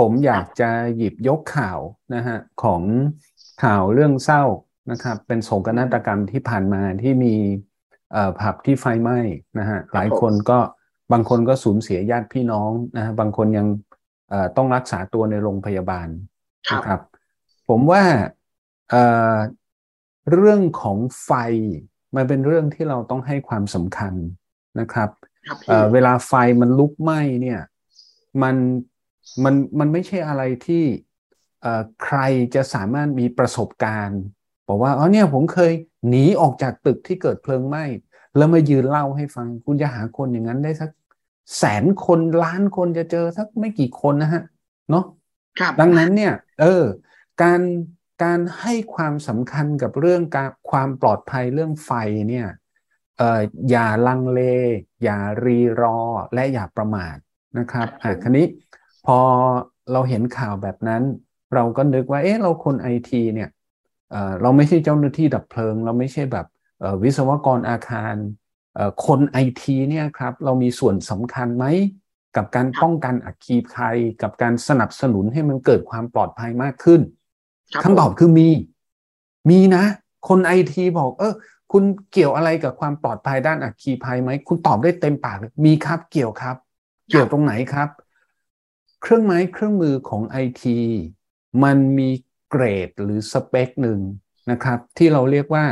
ผมอยากจะหยิบยกข่าวนะฮะของข่าวเรื่องเศร้านะครับ เป็นโศกนาฏกรรมที่ผ่านมาที่มีผับที่ไฟไหม้นะฮะหลายคนก็บางคนก็สูญเสียญาติพี่น้องนะฮะบางคนยังต้องรักษาตัวในโรงพยาบาลนะครับ ผมว่าเรื่องของไฟมันเป็นเรื่องที่เราต้องให้ความสำคัญนะครับเวลาไฟมันลุกไหม้เนี่ย มัน มันมันไม่ใช่อะไรที่ใครจะสามารถมีประสบการณ์บอกว่าอ๋อเนี่ยผมเคยหนีออกจากตึกที่เกิดเพลิงไหม้แล้วมายืนเล่าให้ฟัง คุณจะหาคนอย่างนั้นได้สักแสนคนล้านคนจะเจอสักไม่กี่คนนะฮะเนาะดังนั้นเนี่ยเออการการให้ความสำคัญกับเรื่องการความปลอดภัยเรื่องไฟเนี่ยเอ่ออย่าลังเล อย่ารีรอและอย่าประมาทนะครับอะคันนี้ พอเราเห็นข่าวแบบนั้น เราก็นึกว่า เอ๊ะ เราคนไอทีเนี่ยเอ่อเราไม่ใช่เจ้าหน้าที่ดับเพลิง เราไม่ใช่แบบวิศวกรอาคาร คนไอทีเนี่ยครับ เรามีส่วนสำคัญไหม กับการป้องกันอัคคีภัย กับการสนับสนุนให้มันเกิดความปลอดภัยมากขึ้นคำตอบคือมี มีนะ คนไอทีบอก เออคุณเกี่ยวอะไรกับความปลอดภัยด้านอัคคีภัยไหม คุณตอบได้เต็มปากเลยมีครับ เกี่ยวครับ เกี่ยวตรงไหนครับ เครื่องไม้เครื่องมือของไอทีมันมีเกรดหรือสเปคหนึ่งนะครับ ที่เราเรียกว่า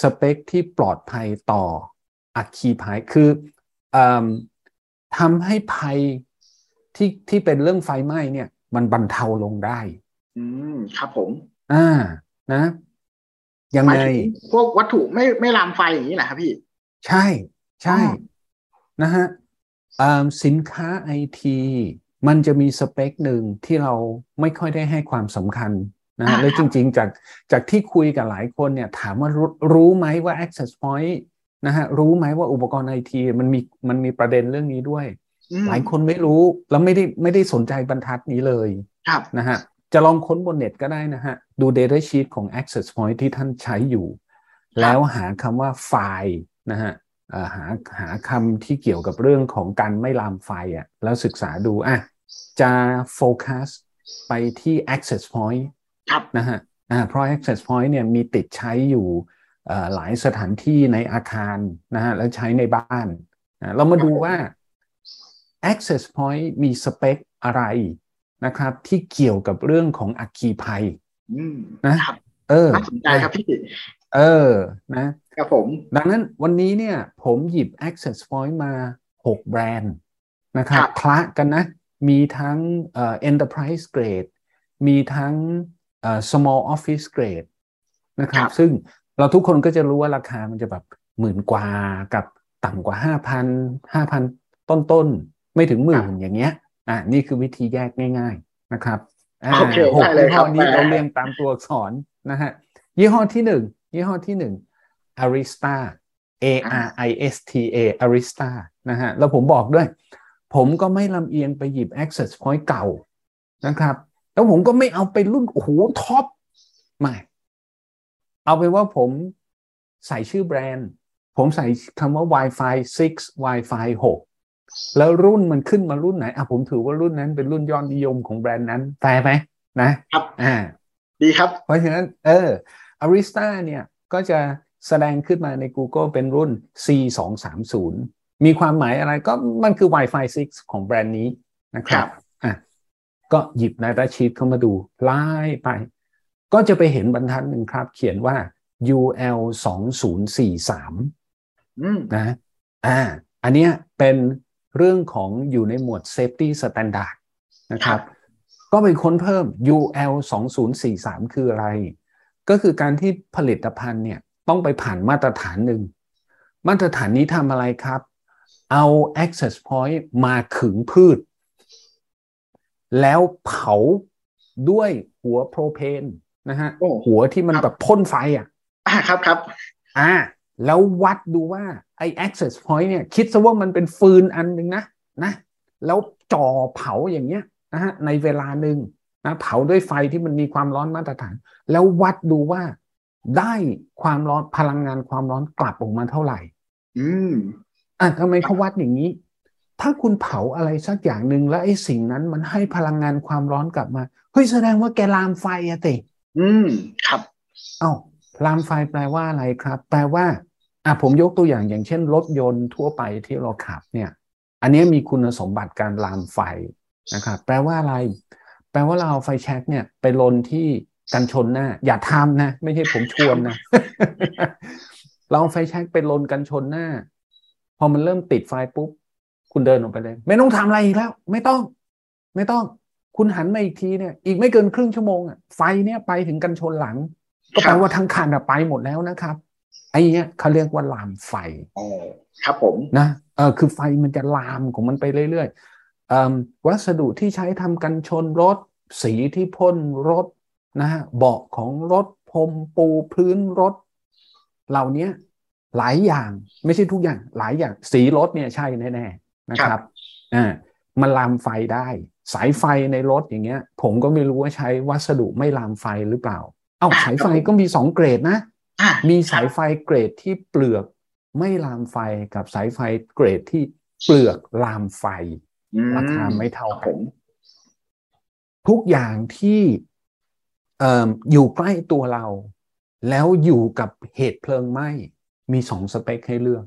สเปคที่ปลอดภัยต่ออัคคีภัยคืออทำให้ภัยที่ที่เป็นเรื่องไฟไหม้เนี่ย มันบรรเทาลงได้ อืมครับผม อ่า นะยังไงพวกวัตถุไม่ไม่ลามไฟอย่างนี้แหละครับพี่ ใช่ ใช่ นะฮะสินค้าไอที มันจะมีสเปคหนึ่งที่เราไม่ค่อยได้ให้ความสำคัญนะฮะแล้วจริง ๆ จากจากที่คุยกับหลายคนเนี่ยถามว่ารู้รู้ไหมว่า access point นะฮะรู้ไหมว่าอุปกรณ์ไอทีมันมีมันมีประเด็นเรื่องนี้ด้วย หลายคนไม่รู้แล้วไม่ได้ไม่ได้สนใจบรรทัดนี้เลยนะฮะจะลองค้นบนเน็ตก็ได้นะฮะ ดู Data Sheet ของ Access Point ที่ท่านใช้อยู่ แล้วหาคำว่าไฟล์นะฮะ หาหาคำที่เกี่ยวกับเรื่องของการไม่ลามไฟอะแล้วศึกษาดูอะจะโฟกัสไปที่ Access Point นะฮะเพราะ Access Point เนี่ยมีติดใช้อยู่หลายสถานที่ในอาคารนะฮะแล้วใช้ในบ้านเรามาดูว่า Access Point มีสเปคอะไรนะครับ ที่เกี่ยวกับเรื่องของอัคคีภัยนะเออน่าสนใจครับพี่ เออนะครับผม ดังนั้นวันนี้เนี่ย ผมหยิบ Access Point มา 6 แบรนด์นะครับคละกันนะ มีทั้งเอ่อ Enterprise Grade มีทั้งเอ่อ Small Office Grade นะครับ ซึ่งเราทุกคนก็จะรู้ว่าราคามันจะแบบหมื่นกว่ากับต่ำกว่าห้าพันห้าพันต้นๆไม่ถึงหมื่นอย่างเงี้ย อ่านี่คือวิธีแยกง่าย ๆนะครับ อ่าหกยี่ห้อนี้เราเรียงตามตัวอักษรนะฮะยี่ห้อที่หนึ่ง ยี่ห้อที่หนึ่ง Arista A R I S T A Arista นะฮะ แล้วผมบอกด้วย ผมก็ไม่ลำเอียงไปหยิบ Access Point เก่านะครับ แล้วผมก็ไม่เอาไปรุ่น โอ้โห ท็อป ไม่ เอาเป็นว่าผมใส่ชื่อแบรนด์ ผมใส่คำว่า Wi-Fi 6 Wi-Fi 6 แล้วรุ่นมันขึ้นมารุ่นไหน อะ ผมถือว่ารุ่นนั้นเป็นรุ่นยอดนิยมของแบรนด์นั้นแฟร์ไหมนะ ครับ อ่า ดีครับ เพราะฉะนั้น เออ Arista เนี่ยก็จะแสดงขึ้นมาใน Google เป็นรุ่น C 2 3 0 มีความหมายอะไรก็มันคือ Wi-Fi 6 ของแบรนด์นี้นะครับอะก็หยิบในดัชชีตเข้ามาดูไล่ไป ก็จะไปเห็นบรรทัดหนึ่งครับ เขียนว่า UL 2043นะอ่าอันนี้เป็นเรื่องของอยู่ในหมวด Safety Standard นะครับ ก็ไปค้นเพิ่ม UL 2043 คืออะไร ก็คือการที่ผลิตภัณฑ์เนี่ยต้องไปผ่านมาตรฐานหนึ่ง มาตรฐานนี้ทำอะไรครับ เอา access point มาขึงพืช แล้วเผาด้วยหัวโปรเพนนะฮะหัวที่มันแบบพ่นไฟอะอ่าครับครับอ่าแล้ววัดดูว่าไอ้ access point เนี่ย คิดซะว่ามันเป็นฟืนอันหนึ่งนะนะ แล้วจ่อเผาอย่างเงี้ยนะฮะในเวลาหนึ่ง นะเผาด้วยไฟที่มันมีความร้อนมาตรฐาน แล้ววัดดูว่าได้ความร้อนพลังงานความร้อนกลับออกมาเท่าไหร่ อืมอะทำไมเขาวัดอย่างนี้ ถ้าคุณเผาอะไรสักอย่างหนึ่งแล้วไอ้สิ่งนั้นมันให้พลังงานความร้อนกลับมาเฮ้ยแสดงว่าแกลามไฟอะติอืมครับเอ้าลามไฟแปลว่าอะไรครับ แปลว่าอะผมยกตัวอย่างอย่างเช่น รถยนต์ทั่วไปที่เราขับเนี่ย อันนี้มีคุณสมบัติการลามไฟนะครับ แปลว่าอะไร แปลว่าเราเอาไฟแช็กเนี่ย ไปลนที่กันชนหน้า อย่าทำนะ ไม่ใช่ผมชวนนะ เราเอาไฟแช็กไปลนกันชนหน้า พอมันเริ่มติดไฟปุ๊บ คุณเดินออกไปเลย ไม่ต้องทำอะไรอีกแล้ว ไม่ต้อง ไม่ต้อง คุณหันมาอีกทีเนี่ย อีกไม่เกินครึ่งชั่วโมงอะไฟเนี่ยไปถึงกันชนหลัง ก็แปลว่าทั้งคันอะไปหมดแล้วนะครับไอ้เนี้ยเขาเรียกว่าลามไฟอ๋อครับผมนะเออคือไฟมันจะลามของมันไปเรื่อยๆเอ่อ วัสดุที่ใช้ทำกันชนรถ สีที่พ่นรถนะฮะเบาะของรถพรมปูพื้นรถ เหล่านี้หลายอย่างไม่ใช่ทุกอย่างหลายอย่างสีรถเนี่ยใช่แน่ๆนะครับอ่ามันลามไฟได้ สายไฟในรถอย่างเงี้ย ผมก็ไม่รู้ว่าใช้วัสดุไม่ลามไฟหรือเปล่า เอ้าสายไฟก็มีสองเกรดนะอะมีสายไฟเกรดที่เปลือกไม่ลามไฟกับสายไฟเกรดที่เปลือกลามไฟอืม ราคาไม่เท่าครับกัผนมทุกอย่างที่เอ่ออยู่ใกล้ตัวเรา แล้วอยู่กับเหตุเพลิงไหม้มีสองสเปคให้เลือก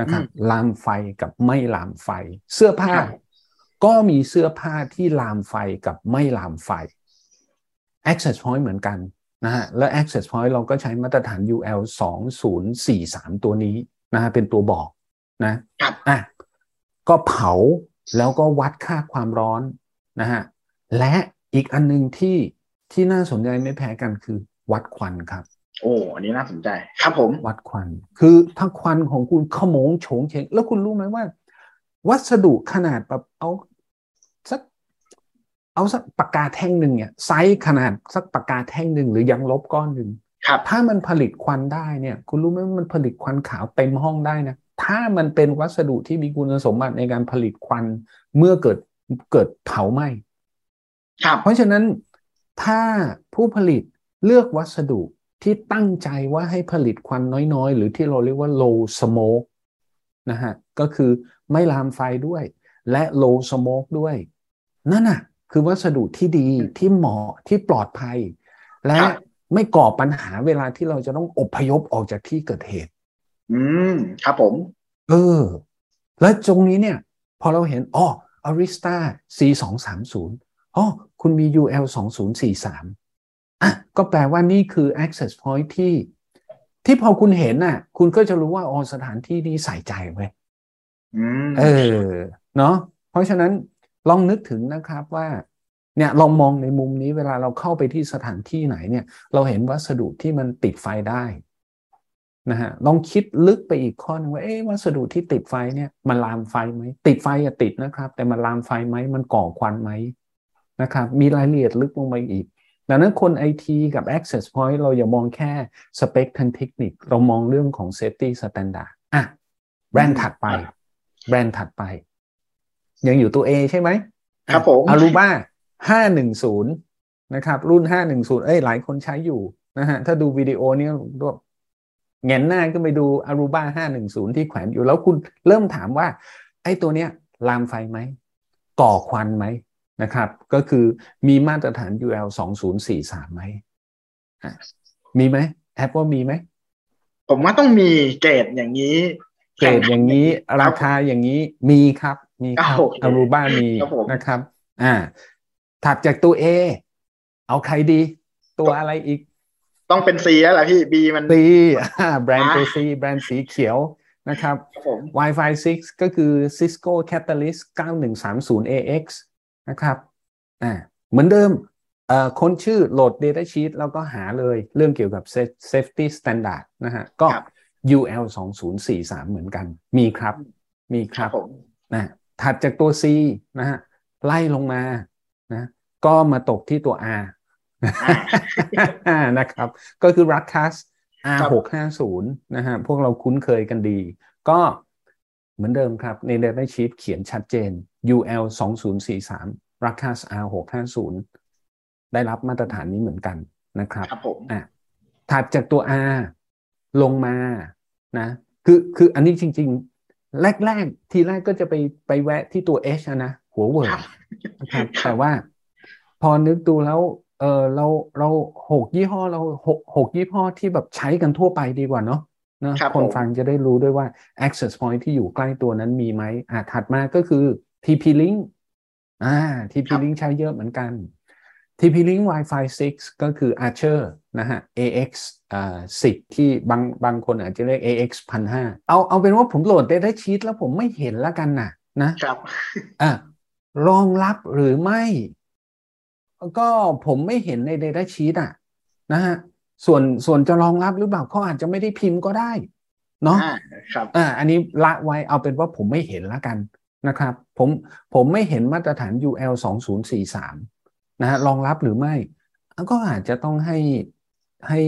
นะครับลามไฟกับไม่ลามไฟ เสื้อผ้า ก็มีเสื้อผ้าที่ลามไฟกับไม่ลามไฟ access point เหมือนกันนะฮะและ access point เราก็ใช้มาตรฐาน UL 2043 ตัวนี้นะฮะเป็นตัวบอกนะครับอะก็เผา แล้วก็วัดค่าความร้อนนะฮะและอีกอันหนึงที่ที่น่าสนใจไม่แพ้กันคือวัดควันครับ โอ้อันนี้น่าสนใจครับผมวัดควัน คือถ้าควันของคุณขโมงโฉงเฉงแล้วคุณรู้ไหมว่า วัสดุขนาดแบบเอาสักเอาสักปากกาแท่งหนึ่งเนี่ยไซส์ขนาดสักปากกาแท่งหนึ่งหรือยังลบก้อนหนึ่งครับถ้ามันผลิตควันได้เนี่ย คุณรู้ไหมว่ามันผลิตควันขาวเต็มห้องได้นะ ถ้ามันเป็นวัสดุที่มีคุณสมบัติในการผลิตควันเมื่อเกิดเกิดเผาไหม้ครับ เพราะฉะนั้นถ้าผู้ผลิตเลือกวัสดุที่ตั้งใจว่าให้ผลิตควันน้อยๆ หรือที่เราเรียกว่า low smoke นะฮะก็คือไม่ลามไฟด้วย และ low smoke ด้วย นั่นน่ะ คือวัสดุที่ดีที่เหมาะที่ปลอดภัย และครับไม่ก่อปัญหาเวลาที่เราจะต้องอพยพออกจากที่เกิดเหตุ อืม ครับผม เออ แล้วตรงนี้เนี่ย พอเราเห็นอ๋อ Arista C 2 3 0อ๋อคุณมี UL 2 0 4 3อะก็แปลว่านี่คือ access point ที่ ที่พอคุณเห็นน่ะ คุณก็จะรู้ว่าอ๋อสถานที่นี้ใส่ใจไว้ยอืมเออ เนาะเพราะฉะนั้นลองนึกถึงนะครับว่า เนี่ยลองมองในมุมนี้เวลาเราเข้าไปที่สถานที่ไหนเนี่ย เราเห็นวัสดุที่มันติดไฟได้ นะฮะลองคิดลึกไปอีกข้อนึงว่าเอ๊ะวัสดุที่ติดไฟเนี่ยมันลามไฟไหมติดไฟอะติดนะครับ แต่มันลามไฟไหมมันก่อควันไหมนะครับมีรายละเอียดลึกลงไปอีกดังนั้นคนไอทีกับ Access Point เราอย่ามองแค่สเปคทางเทคนิค เรามองเรื่องของ Safety Standard อะแบรนด์ถัดไป แบรนด์ถัดไป ยังอยู่ตัว A ใช่ไหมครับผมอารูบ้าห้าหนึ่งศูนย์นะครับ รุ่นห้าหนึ่งศูนย์เอ้ยหลายคนใช้อยู่นะฮะถ้าดูวิดีโอเนี้ ยก็แงนหน้าก็ไปดูอารูบ้าห้าหนึ่งศูนย์ที่แขวนอยู่แล้วคุณเริ่มถามว่า ไอ้ตัวเนี้ยลามไฟไหม ก่อควันไหมนะครับ ก็คือมีมาตรฐาน UL 2043ไหมอะมีไหมแอปว่ามีไหม ผมว่าต้องมีเกรดอย่างนี้ เกรดอย่างนี้ราคาอย่างนี้มีครับ มีครับโอเคอารูบ้ามีครับผมนะครับ อ่าถัดจากตัว A เอาใครดี ตัวอะไรอีก ต้องเป็น C แล้วล่ะพี่ B มัน C อ่าแบรนด์ตัว C แบรนด์สีเขียวนะครับครับผม Wi-Fi 6 ก็คือ Cisco Catalyst 9130 AX นะครับอ่าเหมือนเดิมเอ่อค้นชื่อโหลด Data Sheet แล้วก็หาเลยเรื่องเกี่ยวกับ Safety Standard นะฮะ ก็ครับ UL 2043เหมือนกัน มีครับ มีคครัรับบผมนะถัดจากตัว C นะฮะ ไล่ลงมานะ ก็มาตกที่ตัว R นะครับ ก็คือ r a d c a s R650 นะฮะพวกเราคุ้นเคยกันดี ก็เหมือนเดิมครับ ใน Data Sheet เขียนชัดเจน UL 2043 r a d c a s R650 ได้รับมาตรฐานนี้เหมือนกันนะครับครับผมอะถัดจากตัว R ลงมานะ คือคืออันนี้จริงแรก ๆ ทีแรกก็จะไปไปแวะที่ตัว H นะ หัวเวิร์ดนะครับแต่ว่าพอนึกดูแล้ว เออเราเราหกยี่ห้อเราหกหกยี่ห้อที่แบบใช้กันทั่วไปดีกว่าเนาะนะคนฟังจะได้รู้ด้วยว่า access point ที่อยู่ใกล้ตัวนั้นมีไหมอ่าถัดมาก็คือ TP-Link อ่า TP-Link ใช้เยอะเหมือนกัน TP-Link Wi-Fi 6 ก็คือ Archer นะฮะ AX อ่า10 ที่บางบางคนอาจจะเรียก AX 1,500เอาเอาเป็นว่าผมโหลด Data Sheet แล้วผมไม่เห็นแล้วกันนะนะครับอ่ารองรับหรือไม่ ก็ผมไม่เห็นใน Data Sheet อะนะฮะส่วนส่วนจะรองรับหรือเปล่าเขาอาจจะไม่ได้พิมพ์ก็ได้ เนาะครับอ่าอันนี้ละไว้เอาเป็นว่าผมไม่เห็นแล้วกันนะครับ ผมผมไม่เห็นมาตรฐาน UL 2043นะฮะรองรับหรือไม่ก็อาจจะต้องให้ให้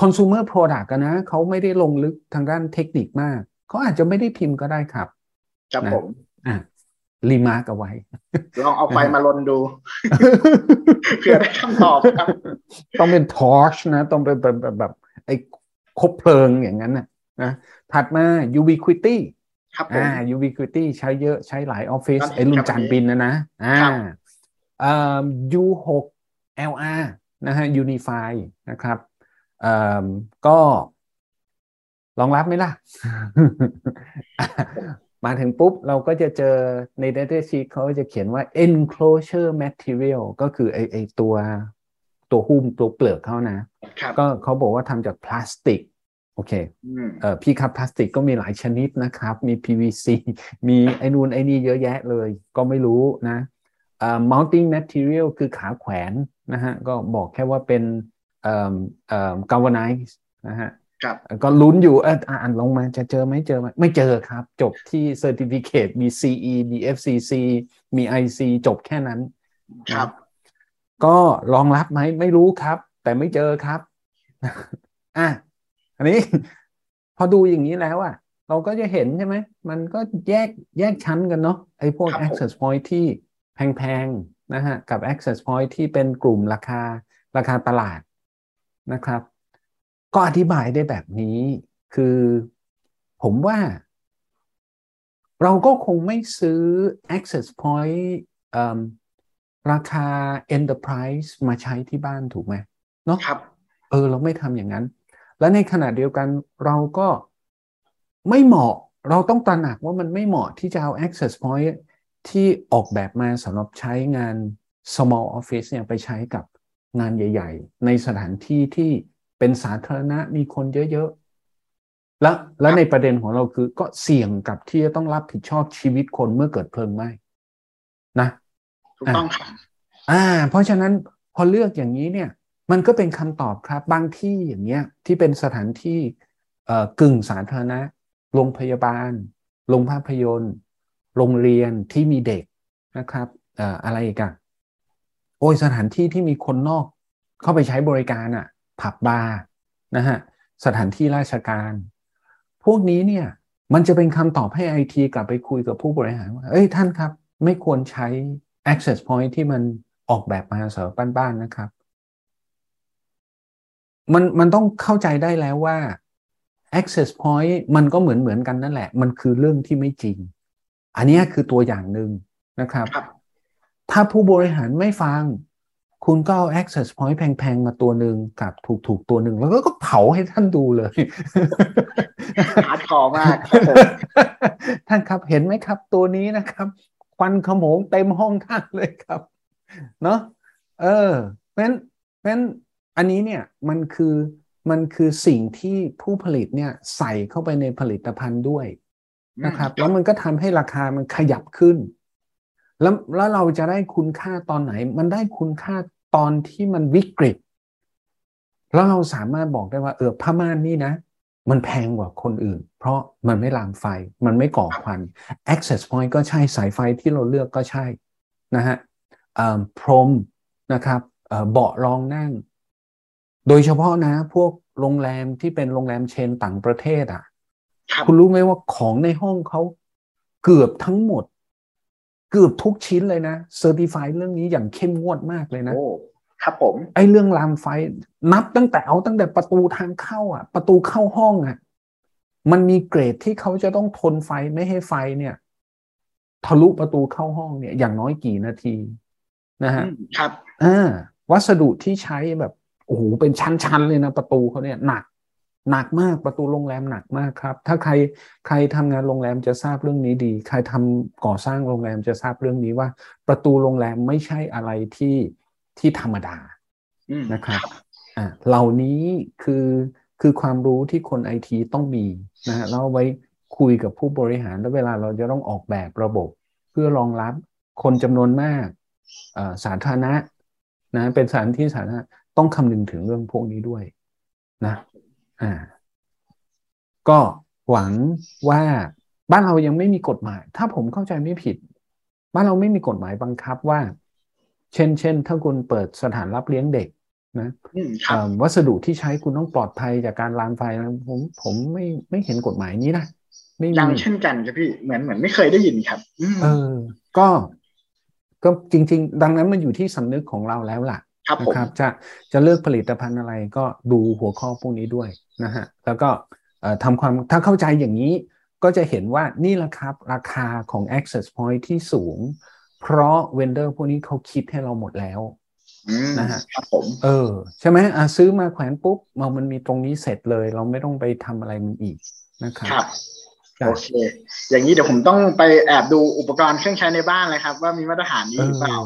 consumer product กันนะเขาไม่ได้ลงลึกทางด้านเทคนิคมากเขาอาจจะไม่ได้พิมพ์ก็ได้ครับ ครับผมอ่า remark เอาไว้ ลองเอาไฟมาลนดูเพื่อได้คำตอบครับ ต้องเป็น torch นะ ต้องเป็นแบบแบบ ไอ้คบเพลิงอย่างนั้นนะนะถัดมา Ubiquiti ครับอ่า Ubiquiti ใช้เยอะใช้หลายออฟฟิศไอ้รุ่นจานบินนะนะอ่าอ่า U6 LR นะฮะ UniFi นะครับอ่าก็รองรับไหมล่ะ มาถึงปุ๊บเราก็จะเจอใน data sheet เขาจะเขียนว่า enclosure material ก็คือไอไอตัวตัวหุ้มตัวเปลือกเขานะ ก็เขาบอกว่าทำจากพลาสติก โอเคเออพี่ครับพลาสติกก็มีหลายชนิดนะครับ มี PVC มีไอ้นูนไอ้นี่เยอะแยะเลย ก็ไม่รู้นะเอ่อ mounting material คือขาแขวนนะฮะ ก็บอกแค่ว่าเป็นเอ่อเอ่อ galvanize นะฮะ ก็ลุ้นอยู่เอออ่านลงมาจะเจอไหมเจอไหมไม่เจอครับ จบที่เซอร์ติฟิเคตมี CE มี FCC มี IC จบแค่นั้นครับ ก็รองรับไหมไม่รู้ครับ แต่ไม่เจอครับอะอันนี้ พอดูอย่างนี้แล้วอะ เราก็จะเห็นใช่ไหม มันก็แยกแยกชั้นกันเนาะไอ้พวก access point ที่แพงๆนะฮะกับ access point ที่เป็นกลุ่มราคาราคาตลาดนะครับ ก็อธิบายได้แบบนี้คือผมว่า เราก็คงไม่ซื้อ access point ราคา enterprise มาใช้ที่บ้านถูกไหมเนาะครับ เออ เราไม่ทำอย่างนั้น และในขณะเดียวกันเราก็ไม่เหมาะเราต้องตระหนักว่ามันไม่เหมาะที่จะเอา access point ที่ออกแบบมาสำหรับใช้งาน small office เนี่ยไปใช้กับงานใหญ่ ๆ ในสถานที่ที่ เป็นสาธารณะมีคนเยอะๆแล้วแล้วในประเด็นของเราคือก็เสี่ยงกับที่จะต้องรับผิดชอบชีวิตคนเมื่อเกิดเพลิงไหม้นะถูกต้องครับอ่า เพราะฉะนั้นพอเลือกอย่างนี้เนี่ย มันก็เป็นคำตอบครับ บางที่อย่างเงี้ย ที่เป็นสถานที่เอ่อกึ่งสาธารณะโรงพยาบาลโรงภาพยนตร์ โรงเรียนที่มีเด็กนะครับเอ่ออะไรอีกอะโอ้ยสถานที่ที่มีคนนอกเข้าไปใช้บริการอะ ผับบาร์นะฮะสถานที่ราชการ พวกนี้เนี่ยมันจะเป็นคำตอบให้ไอทีกลับไปคุยกับผู้บริหารว่า เอ้ยท่านครับ ไม่ควรใช้ access point ที่มันออกแบบมาสำหรับบ้านๆนะครับ มันมันต้องเข้าใจได้แล้วว่า access point มันก็เหมือนเหมือนกันนั่นแหละ มันคือเรื่องที่ไม่จริง อันนี้คือตัวอย่างหนึ่งนะครับ ถ้าผู้บริหารไม่ฟัง คุณก็เอา access point แพงๆ มาตัวหนึ่งกับถูกๆ ตัวหนึ่งแล้วก็เผาให้ท่านดูเลยhardcore มากครับผมท่านครับเห็นไหมครับตัวนี้นะครับ ควันขโมงเต็มห้องท่านเลยครับ เนาะเออเพราะฉะนั้นเพราะฉะนั้นอันนี้เนี่ยมันคือมันคือสิ่งที่ผู้ผลิตเนี่ยใส่เข้าไปในผลิตภัณฑ์ด้วยนะครับ แล้วมันก็ทำให้ราคามันขยับขึ้น แล้วแล้วเราจะได้คุณค่าตอนไหน มันได้คุณค่าตอนที่มันวิกฤต แล้วเราสามารถบอกได้ว่า เออผ้าม่านนี่นะ มันแพงกว่าคนอื่น เพราะมันไม่ลามไฟ มันไม่ก่อควัน access point ก็ใช่สายไฟที่เราเลือกก็ใช่นะฮะพรมนะครับเบาะรองนั่ง โดยเฉพาะนะ พวกโรงแรมที่เป็นโรงแรมเชนต่างประเทศอะ่ะ คุณรู้ไหมว่าของในห้องเขาเกือบทั้งหมด เกือบทุกชิ้นเลยนะเซอร์ติฟายเรื่องนี้อย่างเข้มงวดมากเลยนะโอ้ครับผม ไอ้เรื่องรามไฟ นับตั้งแต่เอาตั้งแต่ประตูทางเข้าอะ ประตูเข้าห้องอะ มันมีเกรดที่เขาจะต้องทนไฟไม่ให้ไฟเนี่ย ทะลุประตูเข้าห้องเนี่ย อย่างน้อยกี่นาที นะฮะครับอ่าวัสดุที่ใช้แบบโอ้โหเป็นชั้นๆเลยนะประตูเขาเนี่ยหนัก หนักมากประตูโรงแรมหนักมากครับ ถ้าใครใครทำงานโรงแรมจะทราบเรื่องนี้ดี ใครทำก่อสร้างโรงแรมจะทราบเรื่องนี้ว่า ประตูโรงแรมไม่ใช่อะไรที่ที่ธรรมดานะครับอ่าเหล่านี้คือคือความรู้ที่คนไอทีต้องมีนะฮะแล้วไว้คุยกับผู้บริหารแล้วเวลาเราจะต้องออกแบบระบบ เพื่อรองรับคนจำนวนมากสาธารณะนะเป็นสถานที่สาธารณะต้องคำนึงถึงเรื่องพวกนี้ด้วยนะ อ่า ก็หวังว่าบ้านเรายังไม่มีกฎหมาย ถ้าผมเข้าใจไม่ผิด บ้านเราไม่มีกฎหมายบังคับว่า เช่น เช่น ถ้าคุณเปิดสถานรับเลี้ยงเด็กนะวัสดุที่ใช้คุณต้องปลอดภัยจากการลามไฟนะผมผมไม่ไม่เห็นกฎหมายนี้นะไม่มียังเช่นกันครับพี่เหมือนเหมือนไม่เคยได้ยินครับเออ ก็ ก็จริง ๆ ดังนั้นมันอยู่ที่สำนึกของเราแล้วล่ะนะ ครับจะจะเลือกผลิตภัณฑ์อะไรก็ดูหัวข้อพวกนี้ด้วยนะฮะแล้วก็ทำความถ้าเข้าใจอย่างนี้ก็จะเห็นว่านี่แหละครับ ราคาของ access point ที่สูง เพราะเวนเดอร์พวกนี้เขาคิดให้เราหมดแล้วนะฮะครับผมเออ ใช่ไหมอะซื้อมาแขวนปุ๊บมันมันมีตรงนี้เสร็จเลย เราไม่ต้องไปทำอะไรมันอีกนะครับครับโอเค อย่างนี้เดี๋ยวผมต้องไปแอบดูอุปกรณ์เครื่องใช้ในบ้านเลยครับ ว่ามีมาตรฐานนี้หรือเปล่า